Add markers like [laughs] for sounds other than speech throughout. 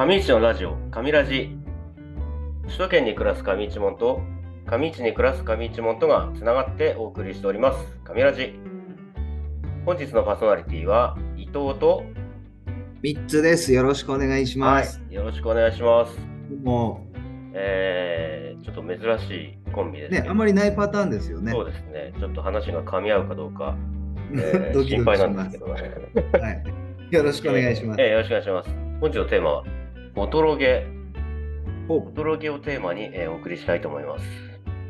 上市のラジオ、上ラジ。首都圏に暮らす上市門と、上市に暮らす上市門とがつながってお送りしております、上ラジ。本日のパーソナリティは伊藤と、三つです。よろしくお願いします。よろしくお願いします。もえー、ちょっと珍しいコンビですうね、あんまりないパターンですよね。そうですね。ちょっと話が噛み合うかどうか、[laughs] えードキ心ドキします配なんですけ。どね。はい。よろしくお願いします。[laughs] えーよろしくお願いします。本日のテーマは、フォトロゲ。おトロゲをテーマに、えーお送りしたいと思います。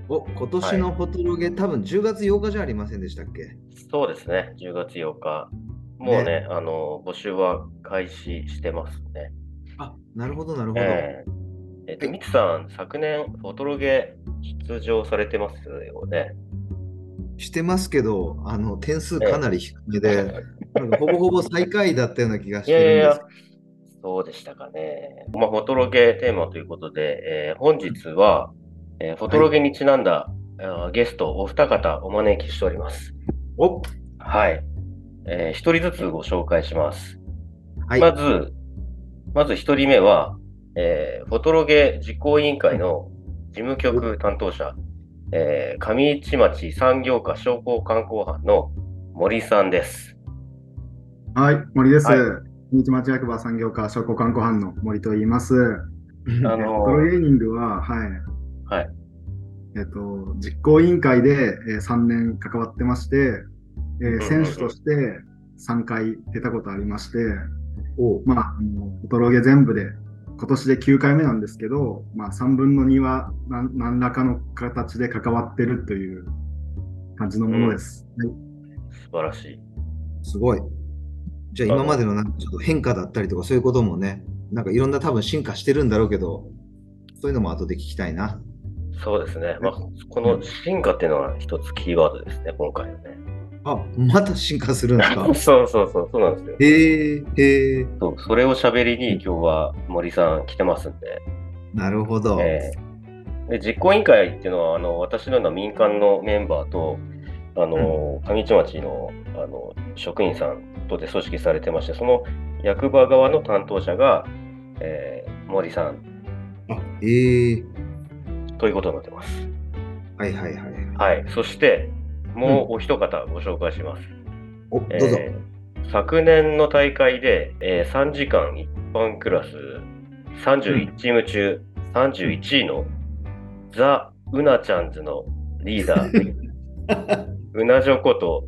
お、今年のフォトロゲ、多分10月8日じゃありませんでしたっけ？そうですね。10月8日。もうね、あの、募集は開始してますね。あ、なるほど、なるほど。えーえっと、はいみつさん、昨年、フォトロゲ出場されてますよね？してますけど、あの、点数かなり低めで、[laughs] ほぼほぼ最下位だったような気がしいやいやいやてるんです。、そうでしたかね。まあ、フォトロゲテーマということで、えー本日は、えーフォトロゲにちなんだ、あーゲストお二方お招きしております。おはい。えー一人ずつご紹介します。はい。まず、まず一人目は、えーフォトロゲ実行委員会の事務局担当者、えー上市町産業課商工観光班の森さんです。はい、森です。はい日町役場産業課商工観光班の森と言います。あのトロゲーニングは、はい。はい。えっと、実行委員会で、えー3年関わってまして、えーうん選手として3回出たことありまして、おまあ、あのトロゲ全部で、今年で9回目なんですけど、まあ、3分の2は何何らかの形で関わってるという感じのものです。はい素晴らしい。すごい。じゃあ今までのなんかちょっと変化だったりとかそういうこともね、なんかいろんな多分進化してるんだろうけど、そういうのも後で聞きたいな。そうですね。まあ、この進化っていうのは一つキーワードですね、今回のね。あ、また進化するんですか？[laughs] そうそうそう、そうなんですよ。へえ、へえ、そうそれを喋りに今日は森さん来てますんで。なるほど。えーで実行委員会っていうのはあの私のような民間のメンバーとあの、上市町のあの職員さんとで組織されてましてその役場側の担当者が、えー森さんあ、へえ、ということになってます。はいはいはい。はい、そしてもうお一方ご紹介します。うぞ。えー昨年の大会で、えー3時間一般クラス31チーム中31位のザ・ウナちゃんズのリーダー、[laughs] うなじょこと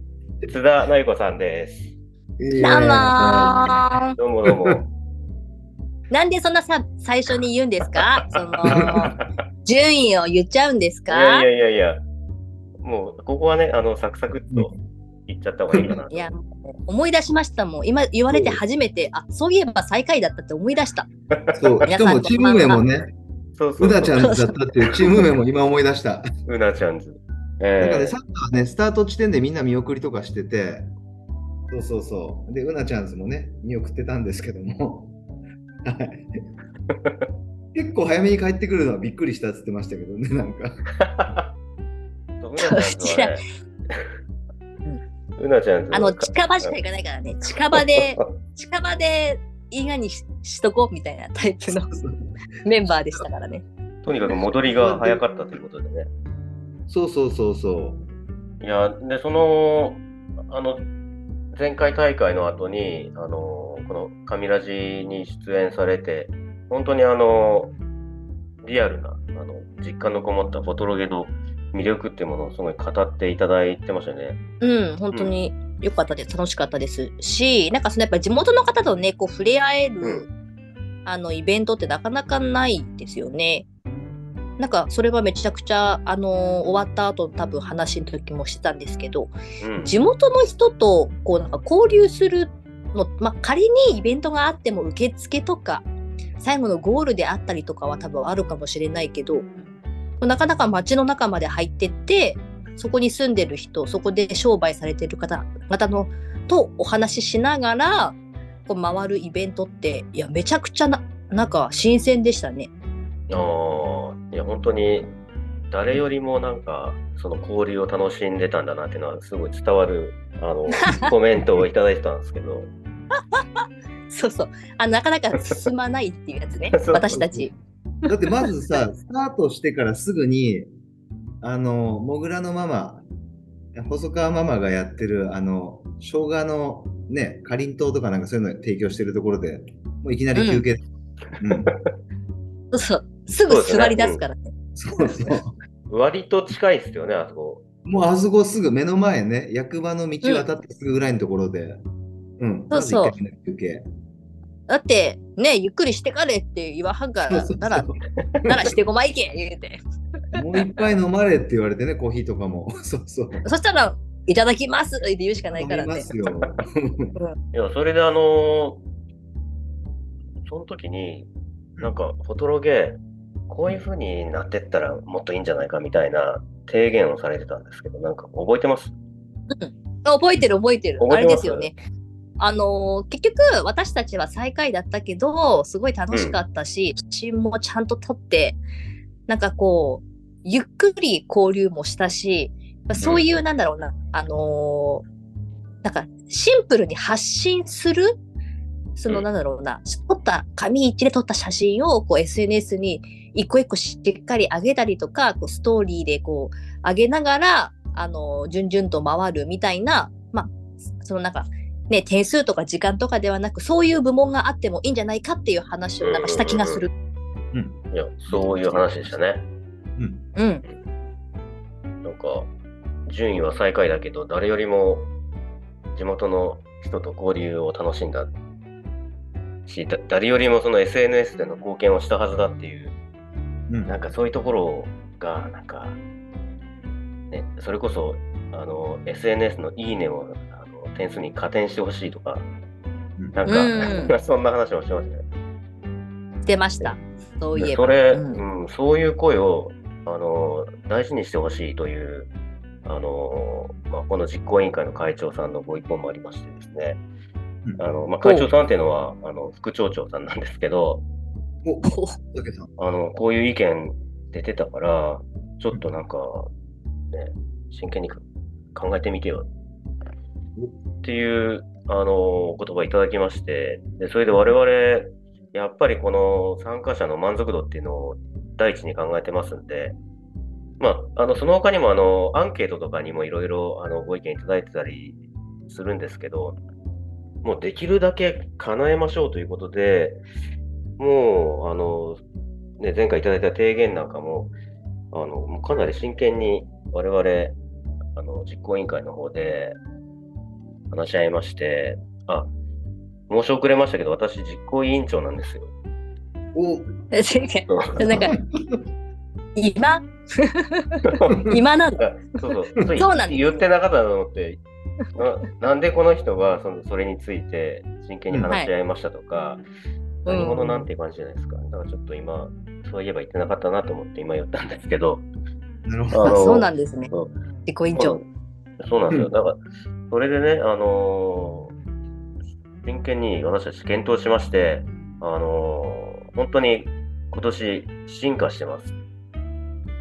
津田奈由子さんです。えどうもー。どうもどうも。[laughs] なんでそんなさ最初に言うんですか？[laughs] その順位を言っちゃうんですいかやいやいやいや、もうここはね、あのサクサクっといっちゃった方がいいかな。いや思い出しましたもん。今言われて初めてあそういえば最下位だったって思い出した。そう、しかもチーム名もね、そうそうう。なちゃんだったっていうチーム名も今思い出した。うなちゃんズ。なんかえね、サッカーはね、スタート地点でみんな見送りとかしてて、そうそうそう。で、うなちゃんズもね、見送ってたんですけども、[laughs] はい。結構早めに帰ってくるのはびっくりしたって言ってましたけどね、なんか。ううなちゃんズはね、うなちゃんズはあの近場しか行かないからね近場で [laughs] 近場でいいがにししとこうみたいなタイプのメンバーでしたからねとにかく戻りが早かったということでね。そうそうそうそいや、で、その、あの、前回大会の後に、あの、この神ラジに出演されて、本当にあの、リアルな、あの、実感のこもったフォトロゲの魅力っていうものをすごい語っていただいてましたよね。うん本当に良かったです楽しかったですしなんかそのやっぱり地元の方とねこう触れ合える、うあのイベントってなかなかないですよね。なんかそれはめちゃくちゃあの終わった後多分話の時もしてたんですけどうん。地元の人とこうなんか交流するの、まあ、仮にイベントがあっても受付とか最後のゴールであったりとかは多分あるかもしれないけどなかなか街の中まで入ってってそこに住んでる人そこで商売されてる方々のとお話ししながらこう回るイベントっていやめちゃくちゃななんか新鮮でしたね。あ本当に、誰よりもなんか、その交流を楽しんでたんだなっていうのは、すごい伝わる、あの、[laughs] コメントをいただいてたんですけど、[laughs] そうそう。あなかなか進まないっていうやつね。[laughs] 私たち。だってまずさ、スタートしてからすぐに、あの、もぐらのママ、細川ママがやってる、あの、生姜のね、かりんとうとかなんかそういうの提供してるところで、もういきなり休憩。うん。そうそうすぐ座り出すからねそうそう。割と近いですよね、あそこ。もうあそこすぐ目の前ね、役場の道渡ってすぐぐらいのところで、うん。そうそう。だってねゆっくりしてかれって言わはんからそうそうならならしてごまいけ言うてもう一杯飲まれって言われてね、コーヒーとかも。[laughs] そうそう。そしたらいただきますって言うしかないからねますよ。いや、それであのその時に、なんか、フォトロゲ、こういう風になってったらもっといいんじゃないかみたいな提言をされてたんですけど、なんか覚えてます？あ覚えてる覚えてる。あれですよね。あのー結局私たちは最下位だったけどすごい楽しかったし、写真もちゃんと撮ってなんかこうゆっくり交流もしたしそういう、なんだろうなあのーなんかシンプルに発信するそのうん。なんだろうな、撮った紙一で撮った写真をこう SNS に一個一個しっかり上げたりとかこうストーリーでこう上げながらあの順々と回るみたいなまあそのなんかね点数とか時間とかではなくそういう部門があってもいいんじゃないかっていう話をなんかした気がする。いや、そういう話でしたね。うん、なんか、順位は最下位だけど、誰よりも地元の人と交流を楽しんだし、だ誰よりもその SNS での貢献をしたはずだっていう、うんなんかそういうところが、なんか、ね、それこそ、あの、SNS のいいねをあの点数に加点してほしいとか、うんなんか、う [laughs] そんな話もしてましたね。出ました。そういえば。でそれ、うんうん、そういう声をあの大事にしてほしいというあの、まあ、この実行委員会の会長さんのご意向もありましてですね、うんあのまあ、会長さんっていうのはあの副町長さんなんですけど [laughs] あのこういう意見出てたからちょっとなんか、ね、真剣に考えてみてよ。っていうあのお言葉いただきましてでそれで我々やっぱりこの参加者の満足度っていうのを第一に考えてますんで、まあ、あのその他にもあのアンケートとかにもいろいろあのご意見いただいてたりするんですけど、もうできるだけ叶えましょうということで、もうあの、ね、前回いただいた提言なんかも、あのもうかなり真剣に我々あの実行委員会の方で話し合いまして、あ申し遅れましたけど、私、実行委員長なんですよ。お、[laughs] なんか今？[laughs] 今なのあそうそう。そうなんです。言ってなかったのって、ななんでこの人がそのそれについて真剣に話し合いましたとか、うん何者なんていう感じじゃないですか。だからちょっと今、そういえば言ってなかったなと思って今言ったんですけど、なるほど。そうなんですね。自己委員長。そうなんですよ。うんだから、それでね、あのー真剣に私たち検討しまして、あのー本当に今年進化してます。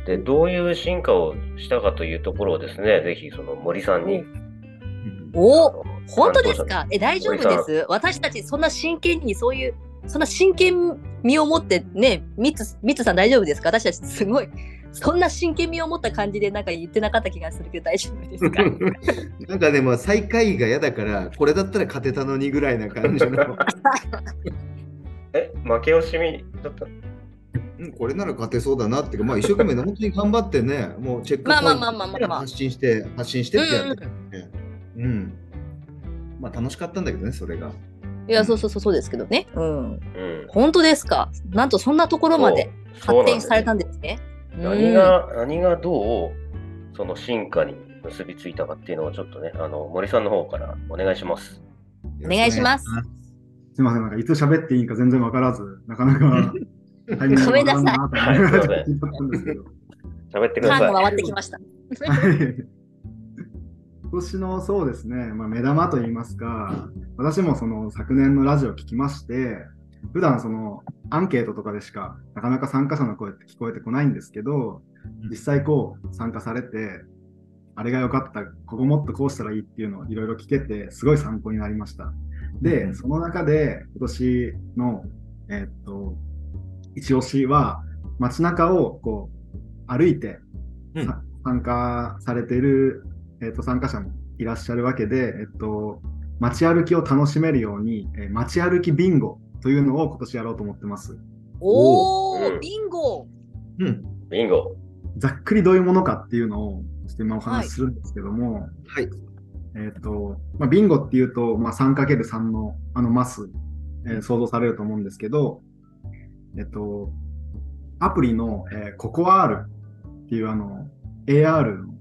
で、どういう進化をしたかというところをですね、ぜひその森さんに。おあの本当ですか？え大丈夫です？私たちそんな真剣にそういうそんな真剣味を持ってねミツミツさん大丈夫ですか？私たちすごいそんな真剣味を持った感じでなんか言ってなかった気がするけど大丈夫ですか？[laughs] なんかでも最下位が嫌だから、これだったら勝てたのにぐらいな感じの。[laughs] え、負け惜しみだった？うんこれなら勝てそうだなっていうか、まあ一生懸命ね、本当に頑張ってね、もうチェックまあまあポイントまあまあまあまあ発信して、発信してってやうんって、うん。まあ楽しかったんだけどね、それが。いやそうそうそうそうですけどね。うん。うん。本当ですか？なんとそんなところまで発展されたんでですね。す何が、何がどう、その進化に結びついたかっていうのをちょっとね、あの、森さんの方からお願いします。お願いします。す。みません、なんかいつ喋っていいか全然わからず、なかなか [laughs] ごめんなさい。喋ってください。回ってきました。はい今年のそうですね、まあ、目玉といいますか、私もその昨年のラジオを聞きまして、普段そのアンケートとかでしかなかなか参加者の声って聞こえてこないんですけど、実際こう参加されて、あれが良かった、ここもっとこうしたらいいっていうのをいろいろ聞けて、すごい参考になりました。で、うん。その中で今年の、えーっと、一押しは、街中をこう歩いて、うん。さ参加されている、えーっと参加者もいらっしゃるわけで、えっと、街歩きを楽しめるように、えー街歩きビンゴというのを今年やろうと思ってます。おー、うんビンゴうん。ビンゴ。ざっくりどういうものかっていうのをちょっと今お話しするんですけども、はい。えっ、と、まあ、ビンゴっていうと、まあ、3×3 のあのマス、えー想像されると思うんですけど、えっ、と、アプリの、えー、ココアールっていうあの AR の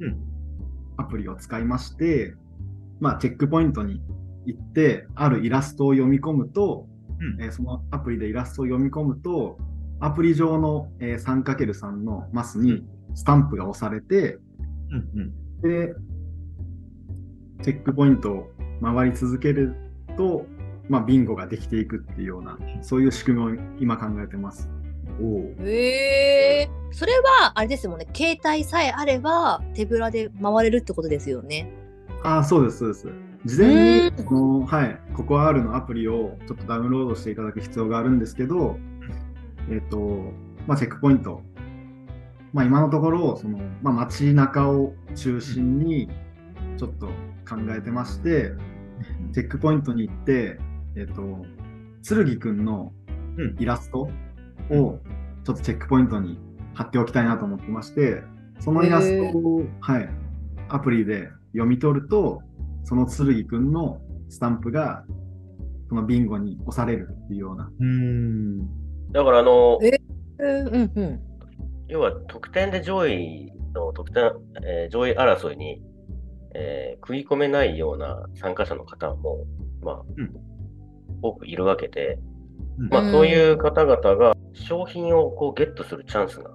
うんアプリを使いまして、まあ、チェックポイントに行って、あるイラストを読み込むと、うん。えーそのアプリでイラストを読み込むと、アプリ上の、えー 3×3 のマスにスタンプが押されて、うんうん。で、チェックポイントを回り続けると、まあ、ビンゴができていくっていうような、そういう仕組みを今考えてます。おえー、それはあれですもんね。携帯さえあれば手ぶらで回れるってことですよね。ああ、そうです、そうです。事前にう、この、はい、ココアールのアプリをちょっとダウンロードしていただく必要があるんですけど、えっ、と、まあ、チェックポイント。まあ、今のところ、その、まあ、街中を中心に、ちょっと考えてまして、チェックポイントに行って、えっ、と、剣くんのうん。イラストをちょっとチェックポイントに貼っておきたいなと思ってまして、そのイラストを、はい、アプリで読み取ると、その剣くんのスタンプが、そのビンゴに押されるっていうような。うーん。だからあの、えうんうんうん。要は得点で上位の得点、えー上位争いに、えー食い込めないような参加者の方も、まあ、うん。多くいるわけで、うん。まあ、うん。そういう方々が商品をこうゲットするチャンスが、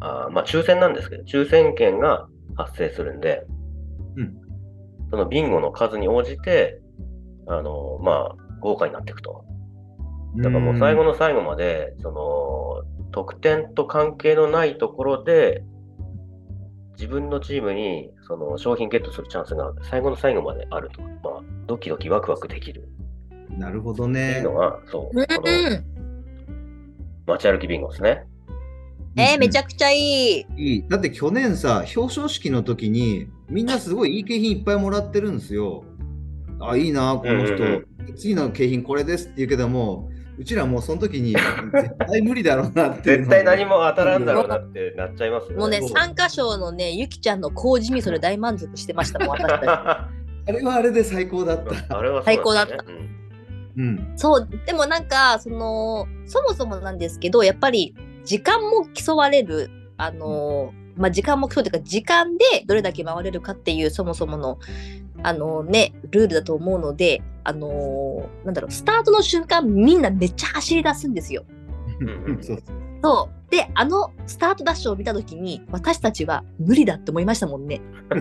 あーまあ、抽選なんですけど、抽選券が発生するんで、うんそのビンゴの数に応じて、あの、まあ、豪華になっていくと。だからもう最後の最後まで、その、得点と関係のないところで、自分のチームにその商品ゲットするチャンスが最後の最後まであると。まあ、ドキドキワクワクできるなるほどってねいうの。が、そう、うの街歩きビンゴですね。えー、めちゃゃくちゃいいいい。だって去年さ、表彰式の時に、みんなすごいいい景品いっぱいもらってるんですよ。あ、いいな、この人。うんうん次の景品これですって言うけども、うちらもうその時に絶対無理だろうなって絶対何も当たらんだろうなってなっちゃいますよね。もうね参加賞のねゆきちゃんの麹味噌で大満足してましたもん私たち [laughs] あれはあれで最高だった。あれはそう最高だったうん。そうでもなんかそのそもそもなんですけどやっぱり時間も競われるあのーまあ時間も競うというか時間でどれだけ回れるかっていうそもそものあのねルールだと思うのであのーなんだろうスタートの瞬間みんなめっちゃ走り出すんですよ。そうであのスタートダッシュを見た時に私たちは無理だって思いましたもんね。[laughs]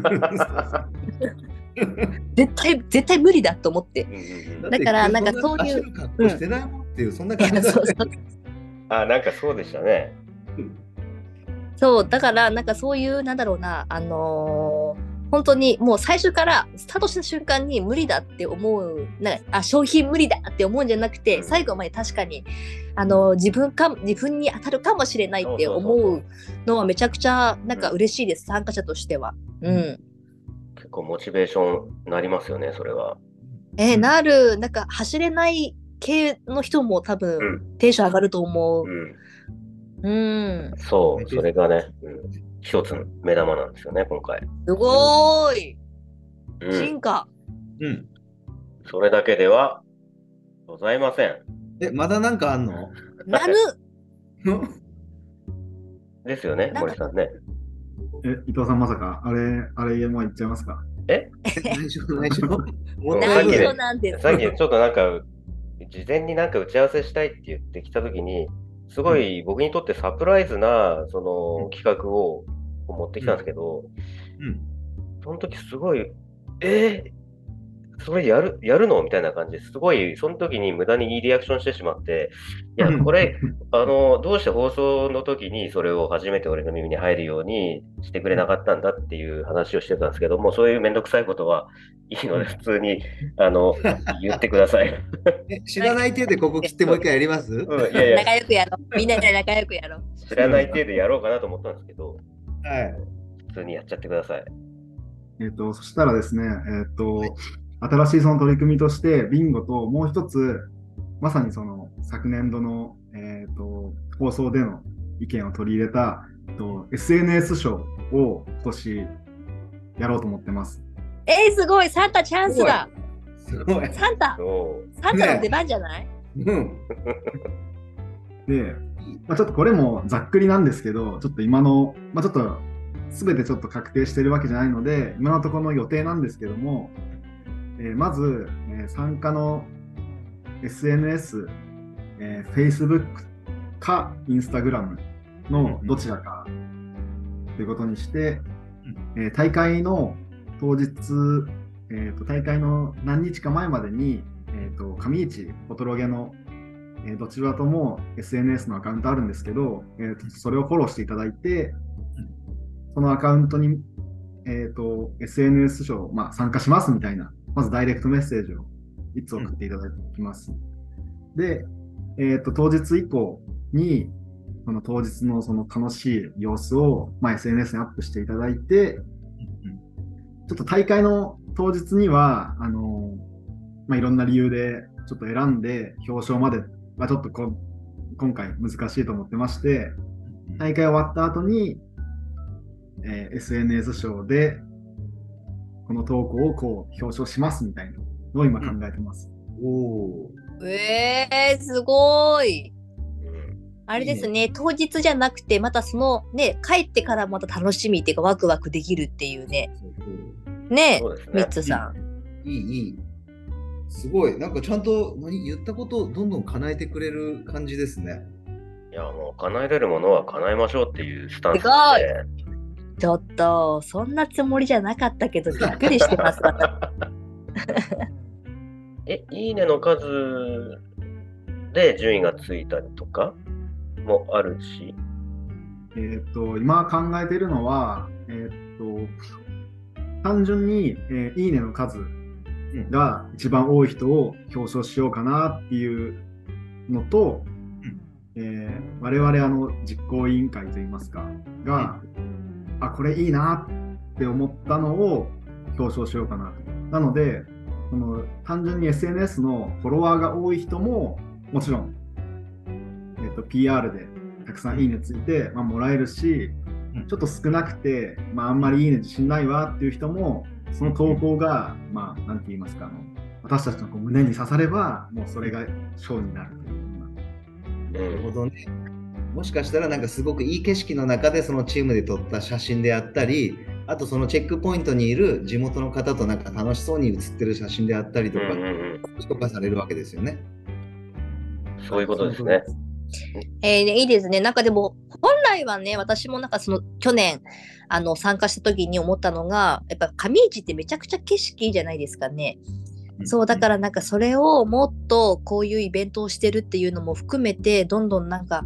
絶対絶対無理だと思って。だからなんかそういう走る格好してないもん。っていう、そんない感やじだ [laughs] そうそうあ、なんかそうでしたね。そうだからなんかそういうなんだろうなあのー本当にもう最初からスタートした瞬間に無理だって思うなんかあ商品無理だって思うんじゃなくて最後まで確かにあのー自分か自分に当たるかもしれないって思うのはめちゃくちゃなんか嬉しいです参加者としては。うん、結構モチベーションなりますよね、それは。えーなるなんか走れない系の人も多分、うんテンション上がると思う。うん。うん、そう、それがね、うん一つの目玉なんですよね、今回。すごーいうん進。化。うん。それだけではございません。え、まだなんかあんの？なる [laughs] ですよね、森さんね。え、伊藤さんまさか、あれ、あれもう言っちゃいますか？内緒内緒？[laughs] 内緒なんです。さっきちょっとなんか、事前になんか打ち合わせしたいって言ってきたときに、すごい僕にとってサプライズなその企画を持ってきたんですけど、うん。その時すごい、えー、それやる、やるの？みたいな感じですごい、その時に無駄にいいリアクションしてしまって、いや、これ、あの、どうして放送の時にそれを初めて俺の耳に入るようにしてくれなかったんだっていう話をしてたんですけども、そういうめんどくさいことはいいので、普通にあの言ってください。[laughs] え知らない手でここ切ってもう一回やります？うん、いやいや、仲良くやろう。みんなで仲良くやろう。[laughs] 知らない程度やろうかなと思ったんですけど、はい。普通にやっちゃってください。えっ、と、そしたらですね、えっ、と、新しいその取り組みとして、ビンゴともう一つ、まさにその昨年度の、えっ、と、放送での意見を取り入れた、えっと SNS 賞を今年やろうと思ってます。えー、すごいサンタチャンスだすごい。サンタサンタの出番じゃない、うん。で、まあ、ちょっとこれもざっくりなんですけど、ちょっと今の、まあ、ちょっと全てちょっと確定してるわけじゃないので、今のところの予定なんですけども、えーまず、えー参加の SNS、えー Facebook か Instagram のどちらかということにして、えー大会の当日、えーと大会の何日か前までに、えー、と上市フォトロゲのえーどちらとも SNS のアカウントあるんですけど、えーとそれをフォローしていただいて、そのアカウントに、えー、と SNS 賞、まあ、参加しますみたいな、まずダイレクトメッセージをいつ送っていただきます。で、えー、と当日以降に、その当日のその楽しい様子を、まあ、SNS にアップしていただいて、ちょっと大会の当日には、あのまあ、いろんな理由でちょっと選んで表彰まで、まあ、ちょっとこ今回難しいと思ってまして、大会終わった後に、えー SNS 賞でこの投稿をこう表彰しますみたいなのを今考えてます。おおえー、すごいうんあれですね当日じゃなくてまたそのね帰ってからまた楽しみっていうかワクワクできるっていうねねそうですね。ミッツさんいい、いい。すごい。なんかちゃんと何言ったことをどんどん叶えてくれる感じですね。いや、もう叶えれるものは叶えましょうっていうスタンスですすごいね。ちょっとそんなつもりじゃなかったけどびっくりしてます私 [laughs] え、いいねの数で順位がついたりとか？もあるし、えーっと今考えているのは、えーっと単純に、えーいいねの数が一番多い人を表彰しようかなっていうのと、えー我々あの実行委員会といいますかが、あこれいいなって思ったのを表彰しようかなと。なのでその単純に SNS のフォロワーが多い人ももちろん、えー、と PR でたくさんいいねついて、まあ、もらえるし、うんちょっと少なくて、まあ、あんまりいいね自信ないわっていう人もその投稿が、まあ、なんて言いますかあの私たちのこう胸に刺さればもうそれが賞になるというようななるほどね。もしかしたらなんかすごくいい景色の中でそのチームで撮った写真であったり、あとそのチェックポイントにいる地元の方となんか楽しそうに写ってる写真であったりとかうん、うんうん、評価されるわけですよね。そういうことですね。えーねいいですね。なんかでも、本来はね、私もなんかその去年、あの、参加した時に思ったのが、やっぱ上市ってめちゃくちゃ景色いいじゃないですかね。そう、だからなんかそれをもっとこういうイベントをしてるっていうのも含めて、どんどんなんか、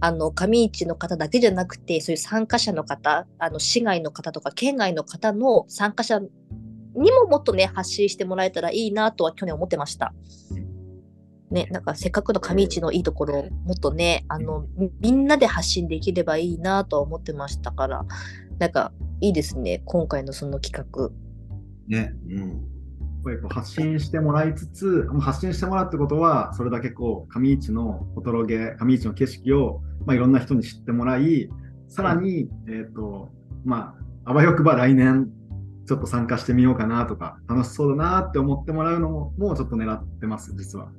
あの、上市の方だけじゃなくて、そういう参加者の方、あの、市外の方とか県外の方の参加者にももっとね、発信してもらえたらいいなとは去年思ってました。ね、なんかせっかくの上市のいいところをもっとね、あの、みみんなで発信できればいいなとは思ってましたから、なんかいいですね、今回のその企画。ね。うん。ぱりこう発信してもらいつつ、発信してもらうってことは、それだけこう上市のフォトロゲ、上市の景色を、まあ、いろんな人に知ってもらい、さらに、えっ、と、まあ、あわよくば来年、ちょっと参加してみようかなとか、楽しそうだなって思ってもらうのも、もうちょっと狙ってます、実は。な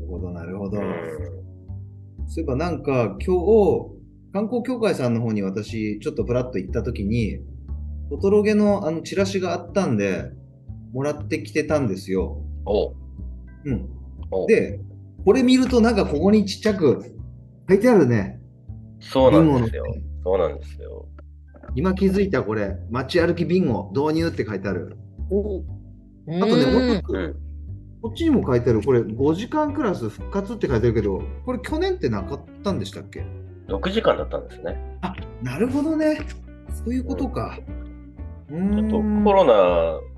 るほど、なるほど。うんそういえばなんか今日、観光協会さんの方に私、ちょっとプラッと行った時に、トトロゲのあのチラシがあったんで、もらってきてたんですよ。おううん。おうで、これ見るとなんかここにちっちゃく書いてあるね。そうなんですよ。そうなんですよ。今気づいたこれ、街歩きビンゴ導入って書いてある。おあとね、もう一つうんこっちにも書いてある、これ5時間クラス復活って書いてあるけど、これ去年ってなかったんでしたっけ？6時間だったんですね。あ、なるほどね。そういうことか。うちょっとコロナ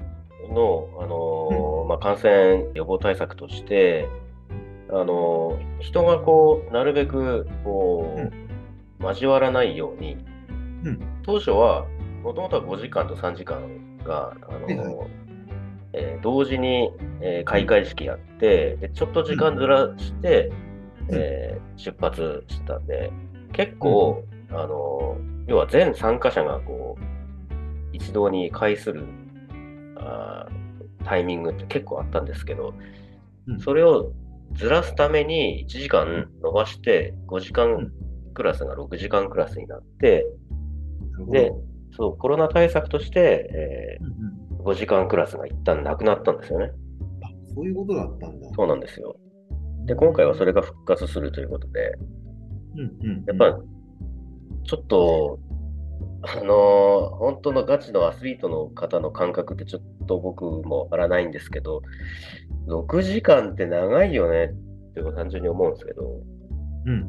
の、あのまあ、感染予防対策として、あの人がこうなるべくこう、交わらないように、うん。当初はもともとは5時間と3時間が、あのはいはい。えー同時に、えー開会式やってでちょっと時間ずらして、うん。えー出発したんで結構、あの要は全参加者がこう一堂に会するあータイミングって結構あったんですけど、うんそれをずらすために1時間伸ばして5時間クラスが6時間クラスになって、でそうコロナ対策として、えうんうんー5時間クラスが一旦なくなったんですよね。あそういうことだったんだ。そうなんですよ。で、今回はそれが復活するということで、うんうんやっぱ、ちょっと、あのー本当のガチのアスリートの方の感覚ってちょっと僕もわからないんですけど、6時間って長いよねって単純に思うんですけど、うん。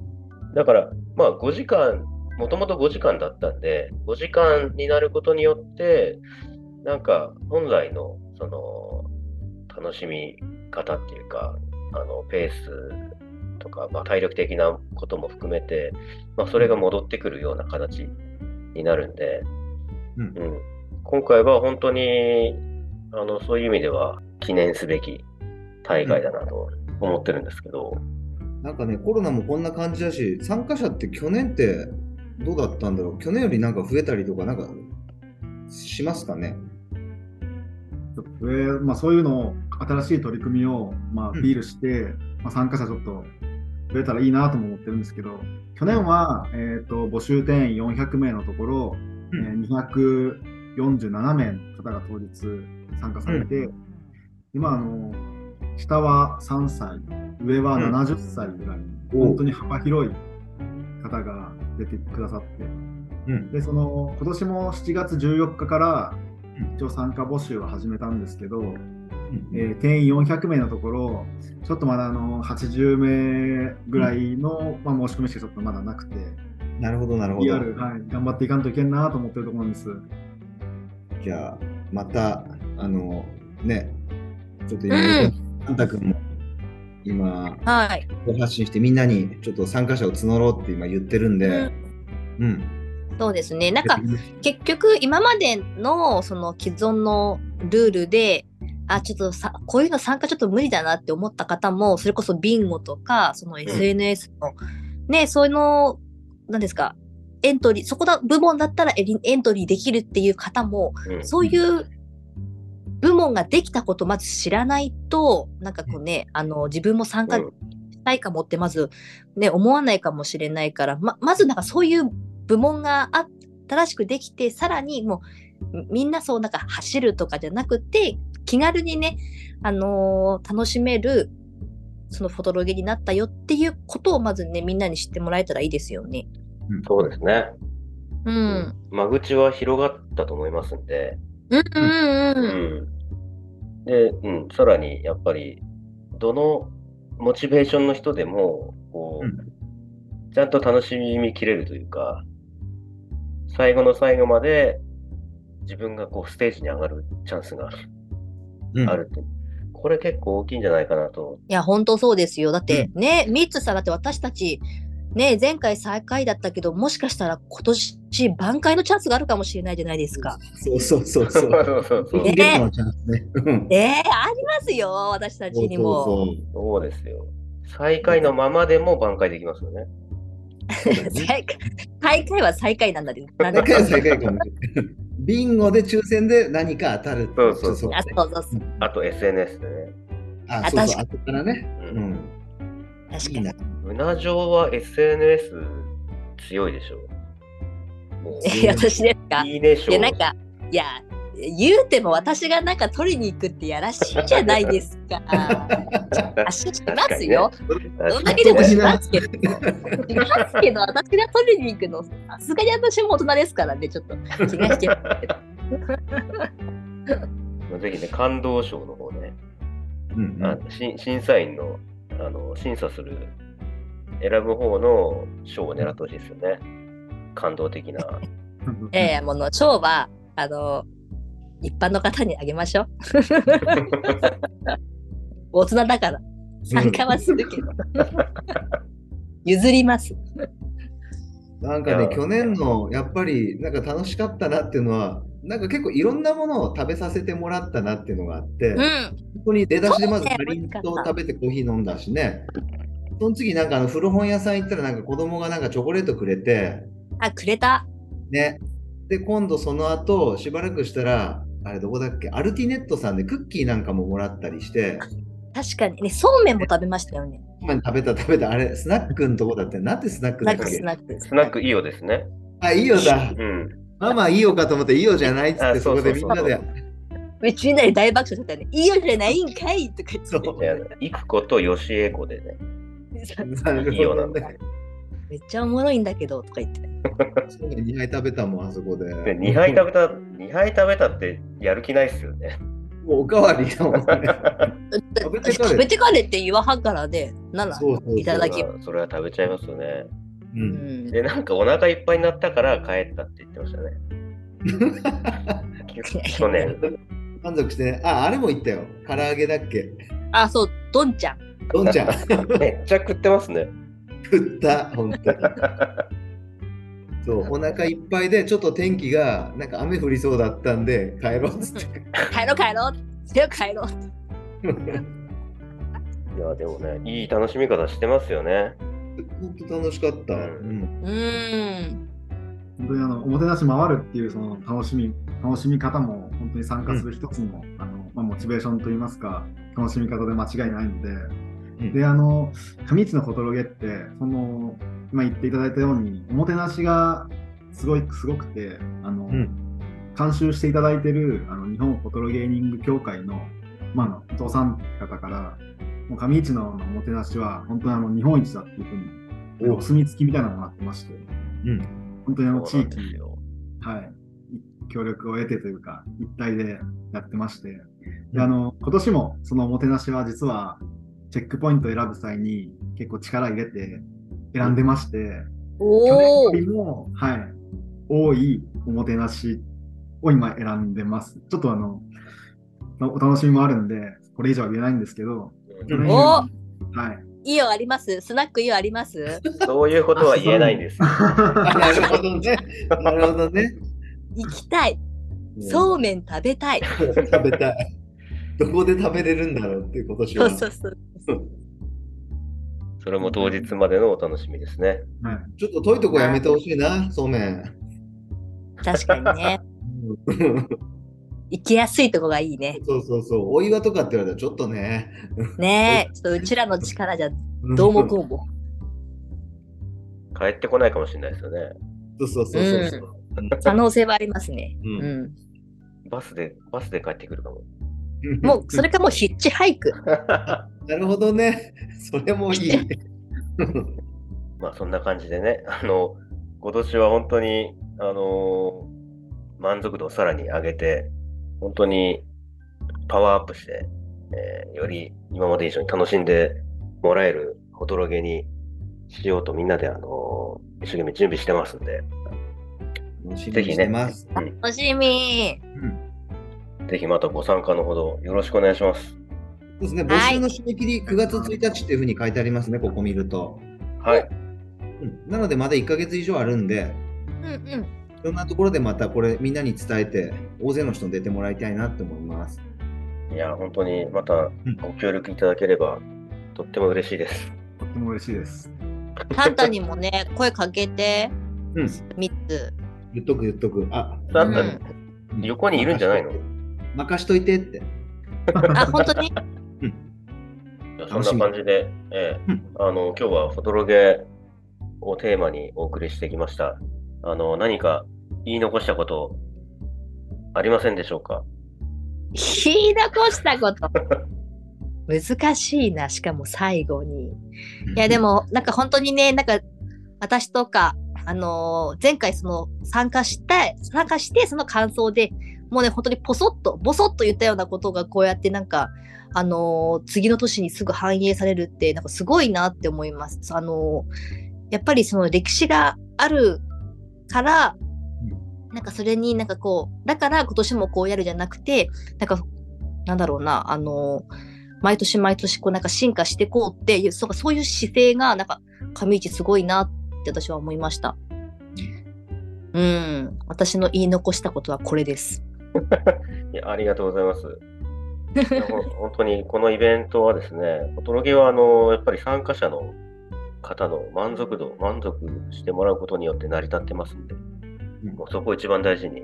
だから、まあ5時間、もともと5時間だったんで、5時間になることによって、なんか本来のその楽しみ方っていうか、あのペースとか、まあ、体力的なことも含めて、まあ、それが戻ってくるような形になるんで、うん。うん、今回は本当にあのそういう意味では記念すべき大会だなと思ってるんですけど、なんかね、コロナもこんな感じだし、参加者って去年ってどうだったんだろう？去年よりなんか増えたりとか、なんかしますかね？えまあ、そういうのを、新しい取り組みを、まあ、うん。アピールして、まあ、参加者ちょっと増えたらいいなとも思ってるんですけど、去年は、えー、と募集定員400名のところ、うん。えー247名の方が当日参加されて、今あの、下は3歳、上はうん。70歳ぐらい、お。本当に幅広い方が出てくださって、うん。で、その今年も7月14日からうん。一応参加募集は始めたんですけど、うんえー定員400名のところ、ちょっとまだあの80名ぐらいの、まあ、申し込みしかちょっとまだなくて、なるほど、なるほど。リアル、はい、頑張っていかんといけんなと思ってるところなんです。じゃあ、また、あの、ね、ちょっと今、うんあんたくんも今、はい。発信してみんなにちょっと参加者を募ろうって今言ってるんで、うん。そうですね。なんか、結局今までのその既存のルールであちょっとさこういうの参加ちょっと無理だなって思った方もそれこそビンゴとかその SNS の、ねそういうのなんですかエントリーそこの部門だったらエントリーできるっていう方もうん。そういう部門ができたことをまず知らないとなんかこうねあの自分も参加うん。したいかもってまずね思わないかもしれないからままずなんかそういう部門があ新しくできてさらにもうみみんなそうなんか走るとかじゃなくて気軽にね、あのー楽しめるそのフォトロゲになったよっていうことをまずねみんなに知ってもらえたらいいですよね。そうですね。うん。間口は広がったと思いますんで、うんうんうんううん。ん。で、うん、さらにやっぱり、どのモチベーションの人でも、こう、うんちゃんと楽しみきれるというか、最後の最後まで自分がこうステージに上がるチャンスがうんあるって、これ結構大きいんじゃないかなと。いや、本当そうですよ。だってね、ミッツさんだって私たち、ね、前回最下位だったけど、もしかしたら今年挽回のチャンスがあるかもしれないじゃないですか。そうそうそうそ。そううそうそうそう。ねええありますよ、私たちにも。そうそうそうですよ。最下位のままでも挽回できますよね。最下最下位は最下位なんだけど。なんそう。だ最下位最下位かもしれない。ビンゴで抽選で何か当たるそうそうそうあそうそうそう。あと SNS でね。あ、あそうそう、確後からね。ううんん。確かに。うな城は SNS 強いでしょ。もいや私ですか？う、いいね賞。いや、なんか、いや、言うても私がなんか取りに行くってやらしいじゃないですか。[laughs] 足しますよ。どんだけでもしますけど。しますけど、私が取りに行くの、さすがに私も大人ですからね、ちょっと気が引けますけど。ぜひね、感動賞の方ね、うんうん審査員のあの審査する、選ぶ方の賞を狙ってほしいですよね。感動的な。[laughs] ええもの、賞は、あの、一般の方にあげましょう。[laughs] 大人だから参加はするけど。譲ります。なんかね去年のやっぱりなんか楽しかったなっていうのは、なんか結構いろんなものを食べさせてもらったなっていうのがあって、うん。本当に出だしでまずそうねかりんとう食べてコーヒー飲んだしね、その次なんかあの古本屋さん行ったらなんか子供がなんかチョコレートくれて、あ、くれた。ね。で、今度その後、しばらくしたら、あれどこだっけ、アルティネットさんでクッキーなんかももらったりして、確かにね、そうめんも食べましたよね。今食べた食べた、あれ、スナックのとこだって、なんてスナックだっナックスけナック。スナックイオですね。あ、いいよだ。うん。ママいいよかと思って、いいよじゃないっつって、あそこでみんなで。めっちゃみんなで大爆笑してたよね。いいよじゃないんかいとか言ってそういや、イクコとヨシエコで [laughs] ね。いいよなほどね。めっちゃおもろいんだけどとか言って。そうね、2杯食べたもん、あそこで。で2杯食べた、2杯食べたってやる気ないっすよね。もうおかわりだもんね。[laughs] 食べてかれって言わはんからで、なら、いただきそれはそれは食べちゃいますよね。う。うんん、で、なんかお腹いっぱいになったから帰ったって言ってましたね。[laughs] 去年。満足してね。あ、あれも言ったよ。唐揚げだっけ。あ、そう、どんちゃん。どんちゃん。[laughs] めっちゃ食ってますね。食った、本当に。そう、お腹いっぱいで、ちょっと天気がなんか雨降りそうだったんで、帰ろうっつって。帰ろう帰ろう。強く帰ろう。[laughs] いや、でもね、いい楽しみ方してますよね。本当楽しかった。ううん。うーん。本当にあのおもてなし回るっていうその楽しみ楽しみ方も本当に参加する一つの,、あのまあ、モチベーションといいますか楽しみ方で間違いないので、うん。であの上市のフォトロゲってその今言っていただいたようにおもてなしがすごいすごくてあの、うん。監修していただいてるあの日本フォトロゲーニング協会の,、まあ、伊藤さん方からもう上市のおもてなしは本当にあの日本一だっていうふうにお墨付きみたいなのがあってましてうん。本当にあの地域。はい、協力を得てというか、一体でやってまして、うん。であの今年もそのおもてなしは実はチェックポイントを選ぶ際に結構力入れて選んでまして、去年おおよ。りも、はい、多いおもてなしを今選んでます。ちょっとあの、お楽しみもあるんで、これ以上は言えないんですけど、去年よりもおはい。いいよありますスナックいいよありますそういうことは言えないんですなるほどね。[laughs] なるほどね。行きたい。そうめん食べたい。う [laughs] ん食べたい。どこで食べれるんだろうっていう今年は。そうそうそう。それも当日までのお楽しみですね。はいちょっと遠いとこやめてほしいな、そうめん。確かにね。[laughs] 行きやすいとこがいいね。そうそうそう。お岩とかって言われたらちょっとね。ねえ、ちょっとうちらの力じゃどうもこうも。帰ってこないかもしれないですよね。そうそうそうそう。可能性はありますね。ううんん。バスで、バスで帰ってくるかも。もう、それかもうヒッチハイク。[laughs] なるほどね。それもいい。[laughs] まあそんな感じでね、あの、今年は本当に、あのー満足度をさらに上げて、本当にパワーアップして、えーより今まで以上に楽しんでもらえるフォトロゲにしようとみんなで、あのー一生懸命準備してますんで、楽しみにしてます。楽しみ。ぜひまたご参加のほどよろしくお願いします。そうですね。募集の締め切り9月1日っていうふうに書いてありますね、ここ見ると。はい。うんなのでまだ1ヶ月以上あるんで、うんうん。いろんなところでまたこれみんなに伝えて、大勢の人に出てもらいたいなって思います。いや、本当にまたご協力いただければとっても嬉しいです。とっても嬉しいです。タンタにもね、声かけて、うん。3つ。言っとく言っとく。あ、だったらうん横にいるんじゃないの？任しといてって。あ、本当に？そんな感じで、ええうんあの今日はフォトロゲをテーマにお送りしてきました。あの何か言い残したことありませんでしょうか？言い残したこと？[laughs] 難しいな、しかも最後に。いや、でも、なんか本当にね、なんか、私とか、あのー前回その参加して、参加して、その感想で、もうね、本当にポソッと、ボソッと言ったようなことが、こうやってなんか、あのー次の年にすぐ反映されるって、なんかすごいなって思います。あのーやっぱりその歴史があるから、なんかそれになんかこう、だから今年もこうやるじゃなくて、なんか、なんだろうな、あの、毎年毎年こうなんか進化していこうっていう、そうかそういう姿勢が、なんか上市すごいなって私は思いました。うん、私の言い残したことはこれです。[laughs] いやありがとうございます。[laughs] 本当にこのイベントはですね、トロゲはあのやっぱり参加者の方の満足度、満足してもらうことによって成り立ってますんで、うんもうそこを一番大事に、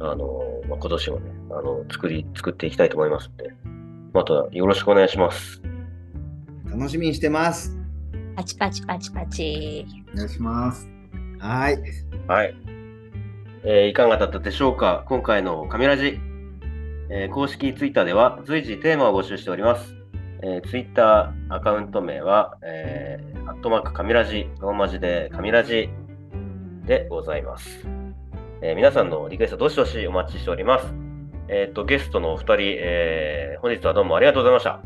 あのまあ、今年はね、あの作り、作っていきたいと思いますんで、またよろしくお願いします。楽しみにしてます。パチパチパチパチ。お願いします。はい。はい。えーいかがだったでしょうか？今回のカメラジ、えー公式ツイッターでは随時テーマを募集しております。えツイッター Twitter アカウント名は、えー、アットマークカミラジ、ローマ字でカミラジでございます。えー皆さんのリクエストどしどしお待ちしております。えっ、と、ゲストのお二人、えー本日はどうもありがとうございました。あ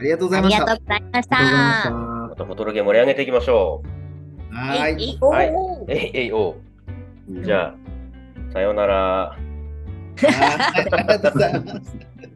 りがとうござあいました。ありがとうございました。またフォトロゲ盛り上げていきましょう。はい。はいえいおう。じゃあ、さようなら。ありがとうございます。